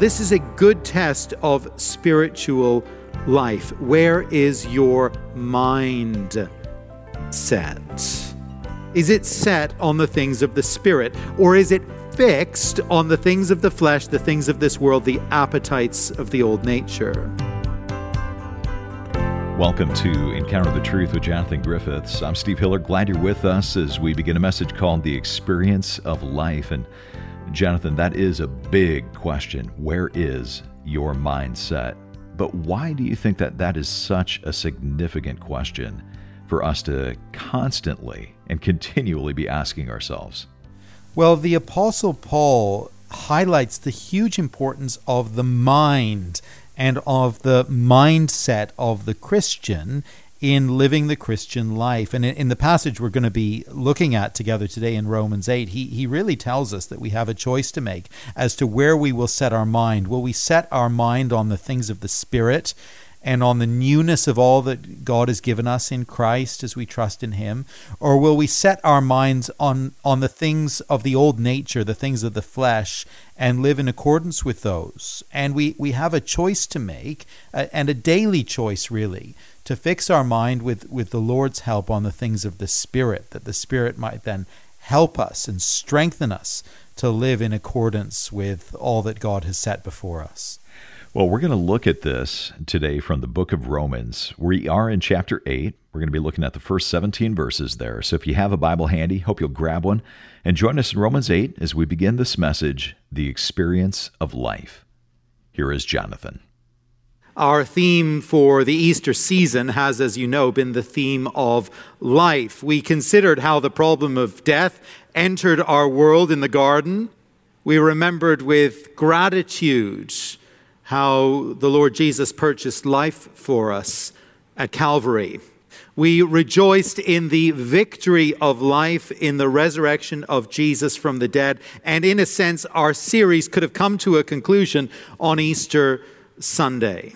this is a good test of spiritual life. Where is your mind set? Is it set on the things of the Spirit, or is it fixed on the things of the flesh, the things of this world, the appetites of the old nature? Welcome to Encounter the Truth with Jonathan Griffiths. I'm Steve Hiller. Glad you're with us as we begin a message called The Experience of Life. And Jonathan, that is a big question. Where is your mindset? But why do you think that that is such a significant question for us to constantly and continually be asking ourselves? Well, the Apostle Paul highlights the huge importance of the mind and of the mindset of the Christian in living the Christian life. And in, the passage we're going to be looking at together today in Romans 8, he, he really tells us that we have a choice to make as to where we will set our mind. Will we set our mind on the things of the Spirit? and on the newness of all that God has given us in Christ as we trust in Him? Or will we set our minds on, on the things of the old nature, the things of the flesh, and live in accordance with those? And we, we have a choice to make, uh, and a daily choice, really, to fix our mind with, with the Lord's help on the things of the Spirit, that the Spirit might then help us and strengthen us to live in accordance with all that God has set before us. Well, we're going to look at this today from the book of Romans. We are in chapter 8. We're going to be looking at the first 17 verses there. So if you have a Bible handy, hope you'll grab one and join us in Romans 8 as we begin this message, The Experience of Life. Here is Jonathan. Our theme for the Easter season has, as you know, been the theme of life. We considered how the problem of death entered our world in the garden. We remembered with gratitude how the Lord Jesus purchased life for us at Calvary. We rejoiced in the victory of life in the resurrection of Jesus from the dead. And in a sense, our series could have come to a conclusion on Easter Sunday.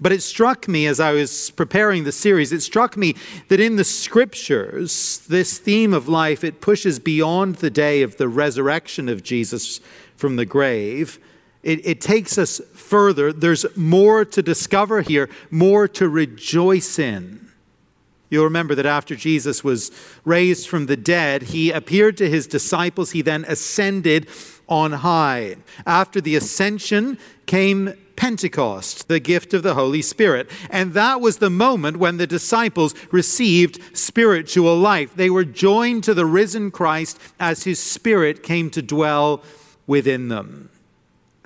But it struck me as I was preparing the series, it struck me that in the scriptures, this theme of life, it pushes beyond the day of the resurrection of Jesus from the grave it, it takes us further. There's more to discover here, more to rejoice in. You'll remember that after Jesus was raised from the dead, he appeared to his disciples. He then ascended on high. After the ascension came Pentecost, the gift of the Holy Spirit. And that was the moment when the disciples received spiritual life. They were joined to the risen Christ as his spirit came to dwell within them.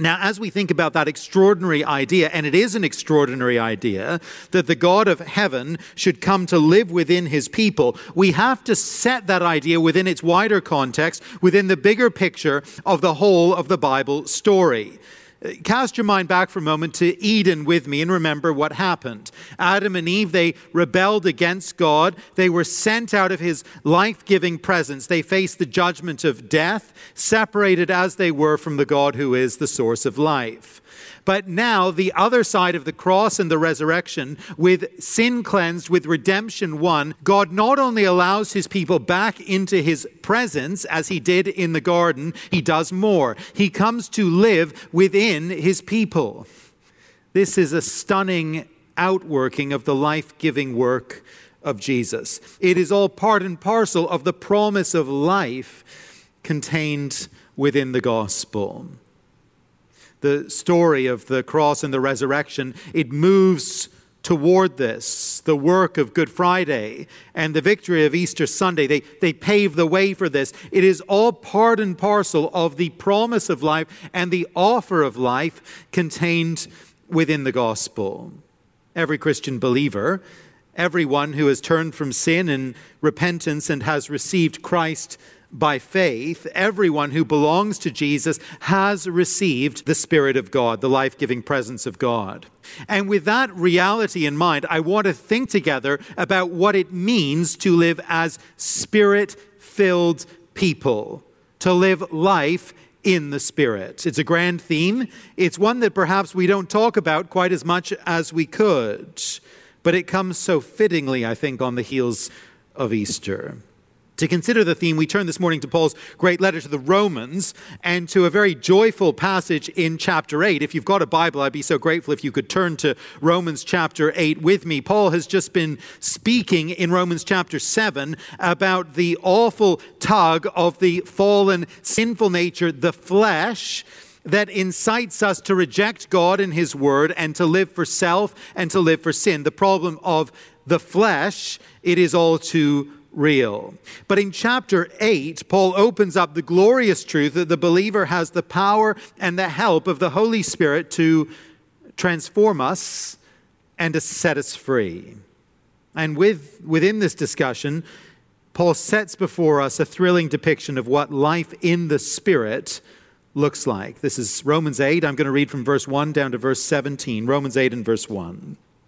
Now, as we think about that extraordinary idea, and it is an extraordinary idea, that the God of heaven should come to live within his people, we have to set that idea within its wider context, within the bigger picture of the whole of the Bible story. Cast your mind back for a moment to Eden with me and remember what happened. Adam and Eve, they rebelled against God. They were sent out of his life giving presence. They faced the judgment of death, separated as they were from the God who is the source of life. But now, the other side of the cross and the resurrection, with sin cleansed, with redemption won, God not only allows his people back into his presence as he did in the garden, he does more. He comes to live within his people. This is a stunning outworking of the life giving work of Jesus. It is all part and parcel of the promise of life contained within the gospel the story of the cross and the resurrection, it moves toward this. The work of Good Friday and the victory of Easter Sunday, they, they pave the way for this. It is all part and parcel of the promise of life and the offer of life contained within the gospel. Every Christian believer, everyone who has turned from sin in repentance and has received Christ by faith, everyone who belongs to Jesus has received the Spirit of God, the life giving presence of God. And with that reality in mind, I want to think together about what it means to live as Spirit filled people, to live life in the Spirit. It's a grand theme. It's one that perhaps we don't talk about quite as much as we could, but it comes so fittingly, I think, on the heels of Easter. To consider the theme, we turn this morning to Paul's great letter to the Romans and to a very joyful passage in chapter 8. If you've got a Bible, I'd be so grateful if you could turn to Romans chapter 8 with me. Paul has just been speaking in Romans chapter 7 about the awful tug of the fallen, sinful nature, the flesh that incites us to reject God and His Word and to live for self and to live for sin. The problem of the flesh, it is all too real. But in chapter 8, Paul opens up the glorious truth that the believer has the power and the help of the Holy Spirit to transform us and to set us free. And with, within this discussion, Paul sets before us a thrilling depiction of what life in the Spirit looks like. This is Romans 8. I'm going to read from verse 1 down to verse 17. Romans 8 and verse 1.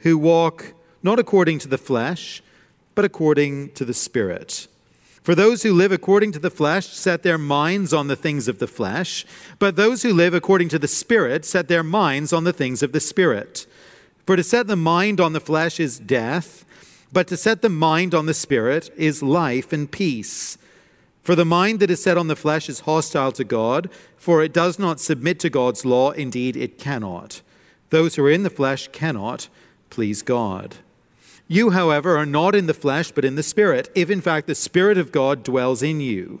who walk not according to the flesh, but according to the Spirit. For those who live according to the flesh set their minds on the things of the flesh, but those who live according to the Spirit set their minds on the things of the Spirit. For to set the mind on the flesh is death, but to set the mind on the Spirit is life and peace. For the mind that is set on the flesh is hostile to God, for it does not submit to God's law, indeed, it cannot. Those who are in the flesh cannot please God. You, however, are not in the flesh, but in the Spirit, if in fact the Spirit of God dwells in you.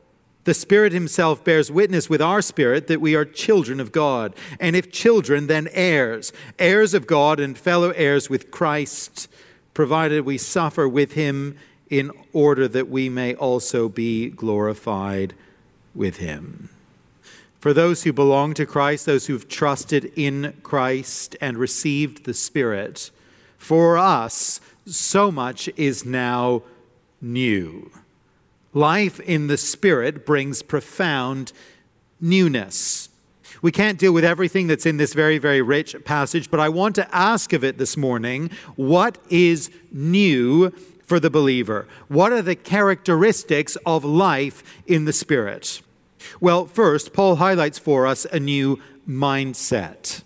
The Spirit Himself bears witness with our spirit that we are children of God. And if children, then heirs, heirs of God and fellow heirs with Christ, provided we suffer with Him in order that we may also be glorified with Him. For those who belong to Christ, those who've trusted in Christ and received the Spirit, for us, so much is now new. Life in the Spirit brings profound newness. We can't deal with everything that's in this very, very rich passage, but I want to ask of it this morning what is new for the believer? What are the characteristics of life in the Spirit? Well, first, Paul highlights for us a new mindset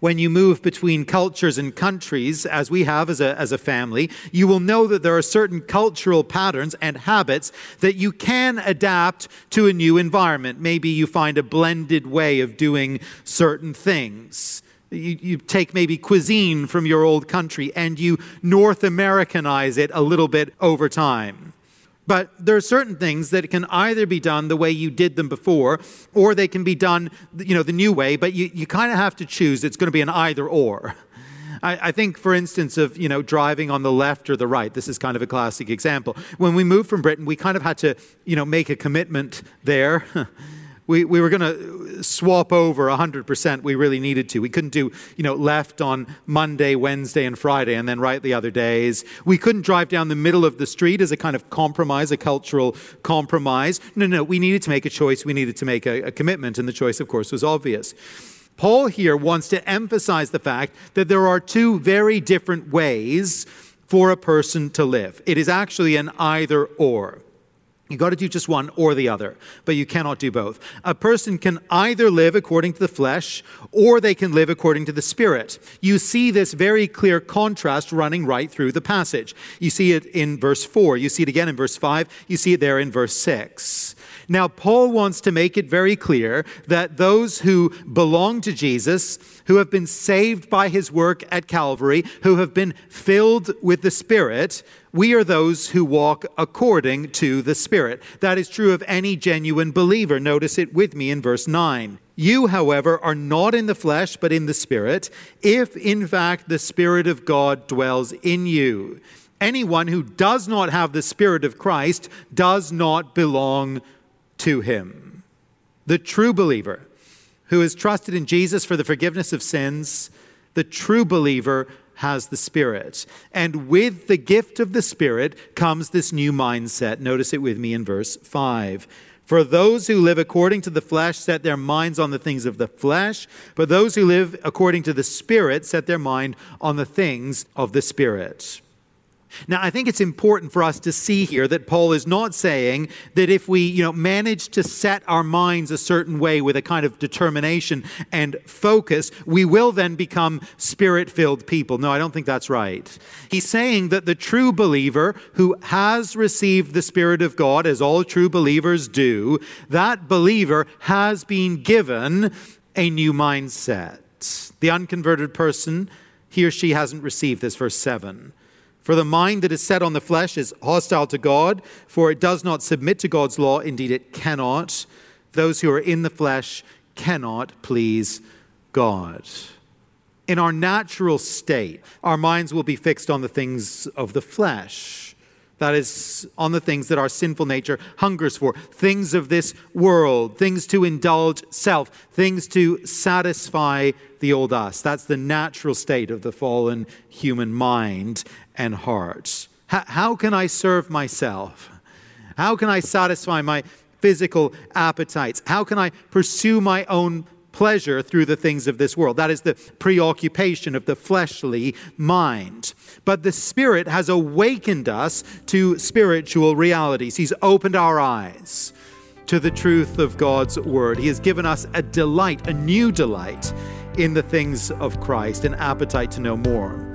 when you move between cultures and countries, as we have as a, as a family, you will know that there are certain cultural patterns and habits that you can adapt to a new environment. Maybe you find a blended way of doing certain things. You, you, take maybe cuisine from your old country and you North Americanize it a little bit over time. But there are certain things that can either be done the way you did them before, or they can be done, you know, the new way, but you, you kind of have to choose. It's going to be an either or. I, I, think, for instance, of you know driving on the left or the right. This is kind of a classic example. When we moved from Britain, we kind of had to you know make a commitment there. we, we were going to swap over 100%. We really needed to. We couldn't do, you know, left on Monday, Wednesday, and Friday, and then right the other days. We couldn't drive down the middle of the street as a kind of compromise, a cultural compromise. No, no, we needed to make a choice. We needed to make a, a commitment, and the choice, of course, was obvious. Paul here wants to emphasize the fact that there are two very different ways for a person to live. It is actually an either or. You got to do just one or the other, but you cannot do both. A person can either live according to the flesh or they can live according to the spirit. You see this very clear contrast running right through the passage. You see it in verse 4, you see it again in verse 5, you see it there in verse 6. Now, Paul wants to make it very clear that those who belong to Jesus, who have been saved by his work at Calvary, who have been filled with the Spirit, we are those who walk according to the Spirit. That is true of any genuine believer. Notice it with me in verse 9. You, however, are not in the flesh, but in the Spirit, if in fact the Spirit of God dwells in you. Anyone who does not have the Spirit of Christ does not belong to him. The true believer who has trusted in Jesus for the forgiveness of sins, the true believer has the Spirit. And with the gift of the Spirit comes this new mindset. Notice it with me in verse 5. For those who live according to the flesh set their minds on the things of the flesh, but those who live according to the Spirit set their mind on the things of the Spirit. Now, I think it's important for us to see here that Paul is not saying that if we, you know, manage to set our minds a certain way with a kind of determination and focus, we will then become spirit-filled people. No, I don't think that's right. He's saying that the true believer who has received the spirit of God as all true believers do, that believer has been given a new mindset. The unconverted person, he or she hasn't received this verse 7. For the mind that is set on the flesh is hostile to God, for it does not submit to God's law. Indeed, it cannot. Those who are in the flesh cannot please God. In our natural state, our minds will be fixed on the things of the flesh that is, on the things that our sinful nature hungers for things of this world, things to indulge self, things to satisfy the old us. That's the natural state of the fallen human mind and heart. How, can I serve myself? How can I satisfy my physical appetites? How can I pursue my own pleasure through the things of this world. That is the preoccupation of the fleshly mind. But the Spirit has awakened us to spiritual realities. He's opened our eyes to the truth of God's Word. He has given us a delight, a new delight in the things of Christ, an appetite to know more.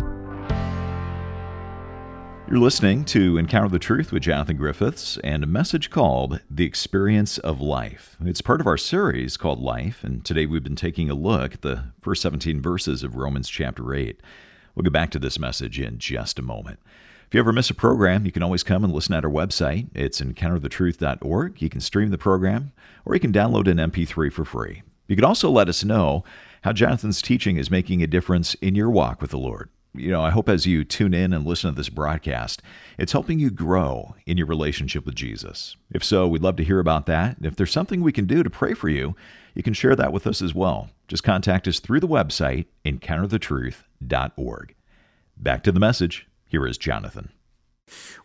You're listening to Encounter the Truth with Jonathan Griffiths and a message called The Experience of Life. It's part of our series called Life, and today we've been taking a look at the first 17 verses of Romans chapter 8. We'll get back to this message in just a moment. If you ever miss a program, you can always come and listen at our website. It's encounterthetruth.org. You can stream the program, or you can download an MP3 for free. You can also let us know how Jonathan's teaching is making a difference in your walk with the Lord you know, I hope as you tune in and listen to this broadcast, it's helping you grow in your relationship with Jesus. If so, we'd love to hear about that. If there's something we can do to pray for you, you can share that with us as well. Just contact us through the website, encounterthetruth.org. Back to the message. Here is Jonathan.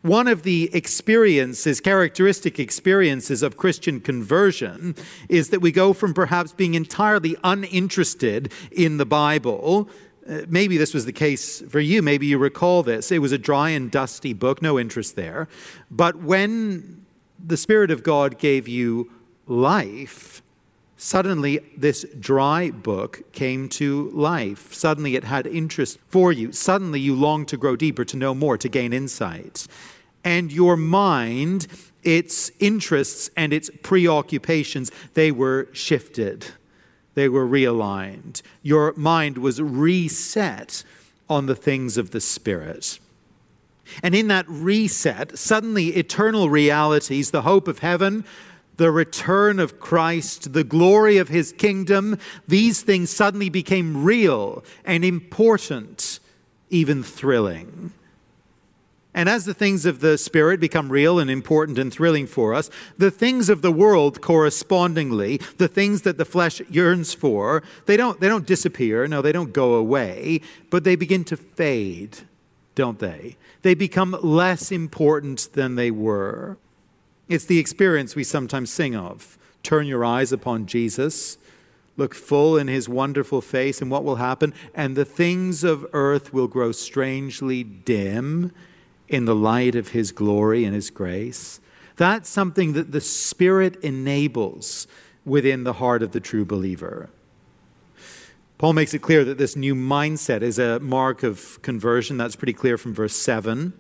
One of the experiences, characteristic experiences of Christian conversion, is that we go from perhaps being entirely uninterested in the Bible Uh, maybe this was the case for you. Maybe you recall this. It was a dry and dusty book, no interest there. But when the Spirit of God gave you life, suddenly this dry book came to life. Suddenly it had interest for you. Suddenly you longed to grow deeper, to know more, to gain insight. And your mind, its interests and its preoccupations, they were shifted they were realigned. Your mind was reset on the things of the Spirit. And in that reset, suddenly eternal realities, the hope of heaven, the return of Christ, the glory of his kingdom, these things suddenly became real and important, even thrilling. And as the things of the Spirit become real and important and thrilling for us, the things of the world correspondingly, the things that the flesh yearns for, they don't, they don't disappear. No, they don't go away, but they begin to fade, don't they? They become less important than they were. It's the experience we sometimes sing of. Turn your eyes upon Jesus look full in his wonderful face, and what will happen? And the things of earth will grow strangely dim in the light of His glory and His grace. That's something that the Spirit enables within the heart of the true believer. Paul makes it clear that this new mindset is a mark of conversion. That's pretty clear from verse 7.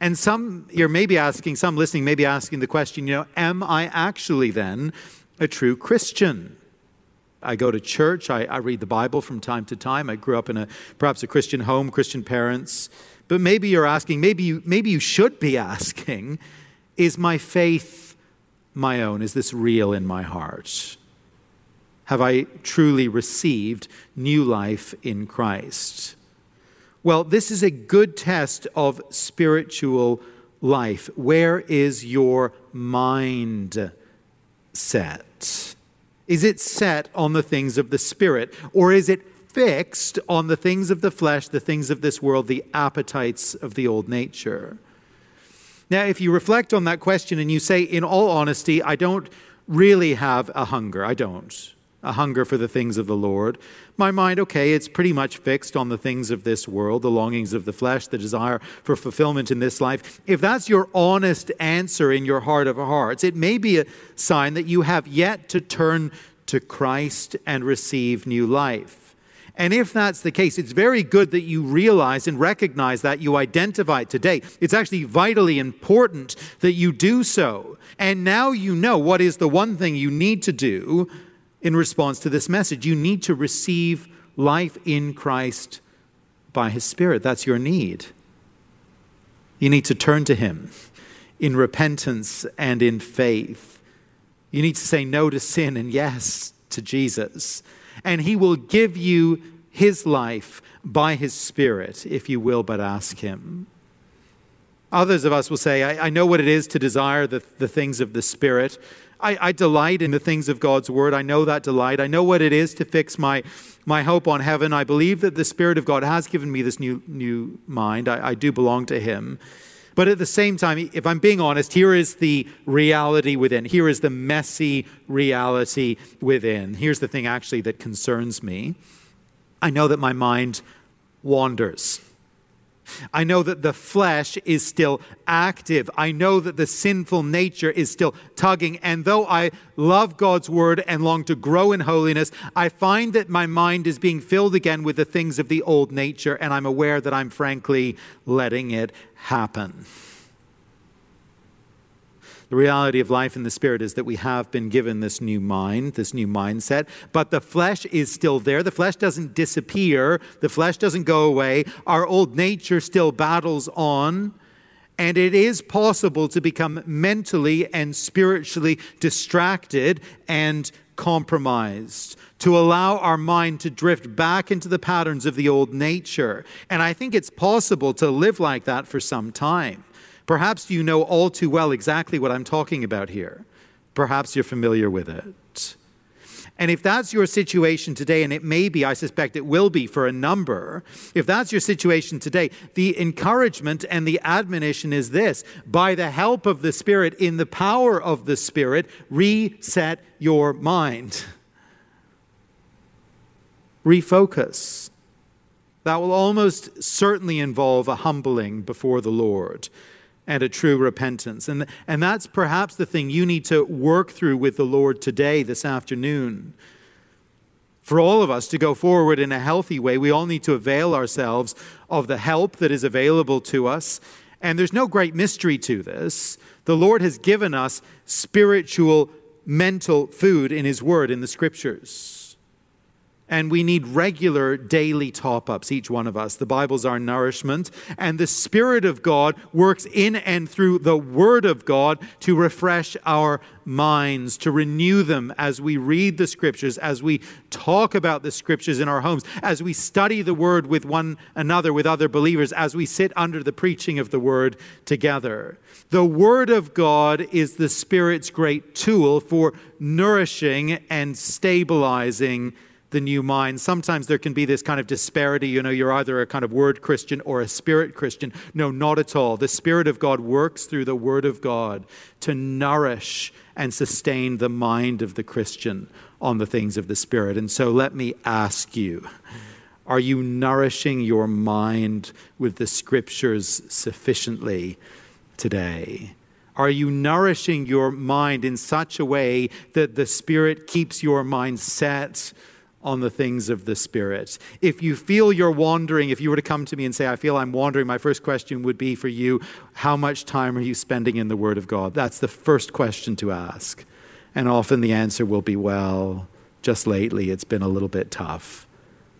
And some, you're maybe asking, some listening may be asking the question, you know, am I actually then a true Christian? I go to church, I, I read the Bible from time to time. I grew up in a perhaps a Christian home, Christian parents. But maybe you're asking, maybe you, maybe you should be asking, is my faith my own? Is this real in my heart? Have I truly received new life in Christ? Well, this is a good test of spiritual life. Where is your mind set? Is it set on the things of the Spirit, or is it fixed on the things of the flesh, the things of this world, the appetites of the old nature? Now, if you reflect on that question and you say, in all honesty, I don't really have a hunger, I don't a hunger for the things of the Lord. My mind, okay, it's pretty much fixed on the things of this world, the longings of the flesh, the desire for fulfillment in this life. If that's your honest answer in your heart of hearts, it may be a sign that you have yet to turn to Christ and receive new life. And if that's the case, it's very good that you realize and recognize that, you identify it today. It's actually vitally important that you do so. And now you know what is the one thing you need to do in response to this message. You need to receive life in Christ by His Spirit. That's your need. You need to turn to Him in repentance and in faith. You need to say no to sin and yes to Jesus. And He will give you His life by His Spirit if you will but ask Him. Others of us will say, I, I know what it is to desire the, the things of the Spirit. I, I delight in the things of God's word. I know that delight. I know what it is to fix my, my hope on heaven. I believe that the Spirit of God has given me this new, new mind. I, I do belong to Him. But at the same time, if I'm being honest, here is the reality within. Here is the messy reality within. Here's the thing actually that concerns me. I know that my mind wanders. I know that the flesh is still active. I know that the sinful nature is still tugging. And though I love God's word and long to grow in holiness, I find that my mind is being filled again with the things of the old nature. And I'm aware that I'm frankly letting it happen. The reality of life in the Spirit is that we have been given this new mind, this new mindset, but the flesh is still there. The flesh doesn't disappear, the flesh doesn't go away. Our old nature still battles on. And it is possible to become mentally and spiritually distracted and compromised, to allow our mind to drift back into the patterns of the old nature. And I think it's possible to live like that for some time. Perhaps you know all too well exactly what I'm talking about here. Perhaps you're familiar with it. And if that's your situation today, and it may be, I suspect it will be for a number, if that's your situation today, the encouragement and the admonition is this by the help of the Spirit, in the power of the Spirit, reset your mind. Refocus. That will almost certainly involve a humbling before the Lord and a true repentance. And, and that's perhaps the thing you need to work through with the Lord today, this afternoon. For all of us to go forward in a healthy way, we all need to avail ourselves of the help that is available to us. And there's no great mystery to this. The Lord has given us spiritual, mental food in His Word, in the Scriptures. And we need regular daily top ups, each one of us. The Bible's our nourishment. And the Spirit of God works in and through the Word of God to refresh our minds, to renew them as we read the Scriptures, as we talk about the Scriptures in our homes, as we study the Word with one another, with other believers, as we sit under the preaching of the Word together. The Word of God is the Spirit's great tool for nourishing and stabilizing the new mind. Sometimes there can be this kind of disparity. You know, you're either a kind of word Christian or a spirit Christian. No, not at all. The Spirit of God works through the Word of God to nourish and sustain the mind of the Christian on the things of the Spirit. And so let me ask you are you nourishing your mind with the Scriptures sufficiently today? Are you nourishing your mind in such a way that the Spirit keeps your mind set on the things of the Spirit? If you feel you're wandering, if you were to come to me and say, I feel I'm wandering, my first question would be for you, how much time are you spending in the Word of God? That's the first question to ask. And often the answer will be, well, just lately it's been a little bit tough.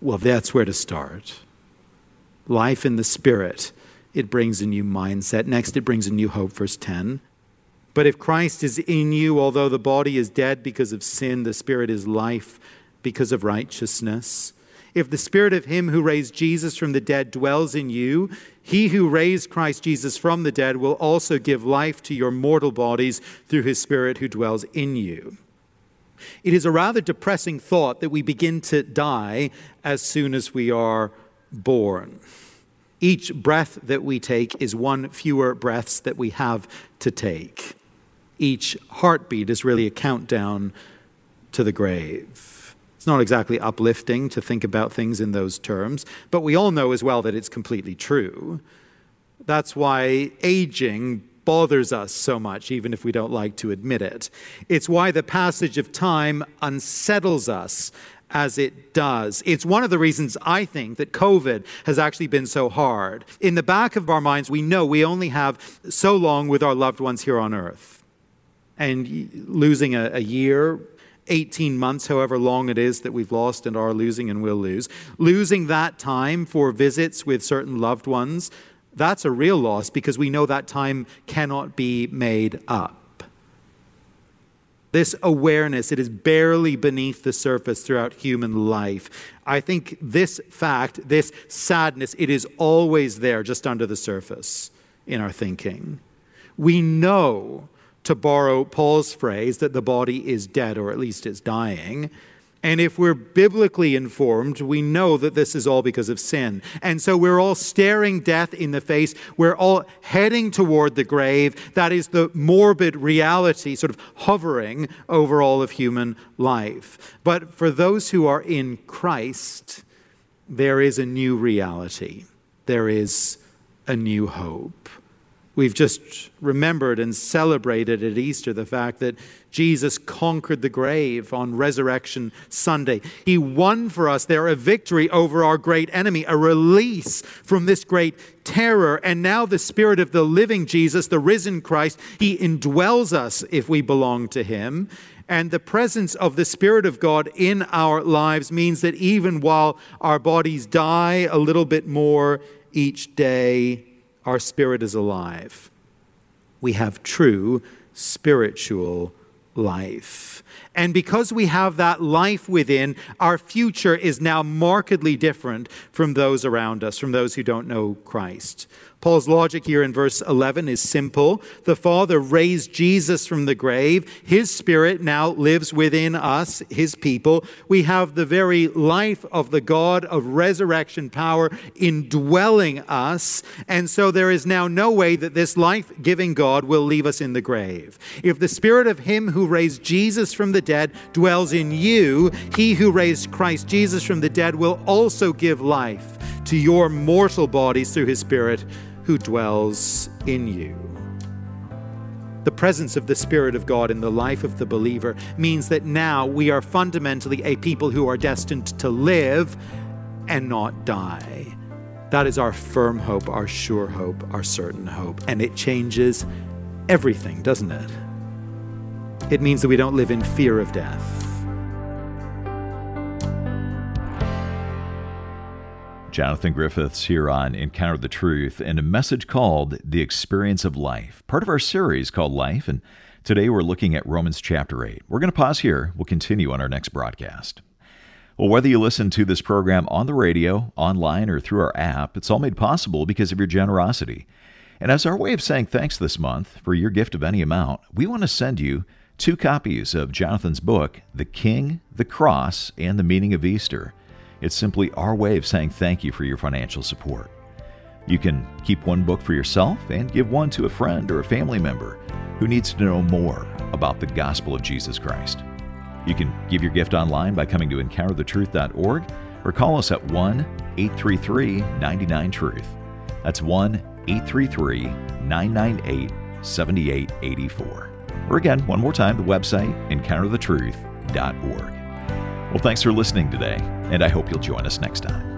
Well, that's where to start. Life in the Spirit it brings a new mindset. Next, it brings a new hope, verse 10. But if Christ is in you, although the body is dead because of sin, the spirit is life because of righteousness. If the spirit of him who raised Jesus from the dead dwells in you, he who raised Christ Jesus from the dead will also give life to your mortal bodies through his spirit who dwells in you. It is a rather depressing thought that we begin to die as soon as we are born. Each breath that we take is one fewer breaths that we have to take. Each heartbeat is really a countdown to the grave. It's not exactly uplifting to think about things in those terms, but we all know as well that it's completely true. That's why aging bothers us so much, even if we don't like to admit it. It's why the passage of time unsettles us as it does. It's one of the reasons I think that COVID has actually been so hard. In the back of our minds, we know we only have so long with our loved ones here on earth. And losing a, a year, 18 months, however long it is that we've lost and are losing and will lose, losing that time for visits with certain loved ones, that's a real loss because we know that time cannot be made up. This awareness, it is barely beneath the surface throughout human life. I think this fact, this sadness, it is always there just under the surface in our thinking. We know, to borrow Paul's phrase, that the body is dead or at least is dying. And if we're biblically informed, we know that this is all because of sin. And so we're all staring death in the face. We're all heading toward the grave. That is the morbid reality sort of hovering over all of human life. But for those who are in Christ, there is a new reality, there is a new hope. We've just remembered and celebrated at Easter the fact that Jesus conquered the grave on Resurrection Sunday. He won for us there a victory over our great enemy, a release from this great terror. And now the Spirit of the living Jesus, the risen Christ, He indwells us if we belong to Him. And the presence of the Spirit of God in our lives means that even while our bodies die a little bit more each day, our spirit is alive. We have true spiritual life. And because we have that life within, our future is now markedly different from those around us, from those who don't know Christ. Paul's logic here in verse 11 is simple. The Father raised Jesus from the grave. His Spirit now lives within us, His people. We have the very life of the God of resurrection power indwelling us. And so there is now no way that this life giving God will leave us in the grave. If the Spirit of Him who raised Jesus from the dead dwells in you, He who raised Christ Jesus from the dead will also give life to your mortal bodies through His Spirit who dwells in you. The presence of the Spirit of God in the life of the believer means that now we are fundamentally a people who are destined to live and not die. That is our firm hope, our sure hope, our certain hope. And it changes everything, doesn't it? It means that we don't live in fear of death. Jonathan Griffiths here on Encounter the Truth and a message called The Experience of Life, part of our series called Life. And today we're looking at Romans chapter 8. We're going to pause here. We'll continue on our next broadcast. Well, whether you listen to this program on the radio, online, or through our app, it's all made possible because of your generosity. And as our way of saying thanks this month for your gift of any amount, we want to send you two copies of Jonathan's book, The King, the Cross, and the Meaning of Easter. It's simply our way of saying thank you for your financial support. You can keep one book for yourself and give one to a friend or a family member who needs to know more about the gospel of Jesus Christ. You can give your gift online by coming to encounterthetruth.org or call us at 1 833 99 Truth. That's 1 833 998 7884. Or again, one more time, the website, encounterthetruth.org. Well, thanks for listening today, and I hope you'll join us next time.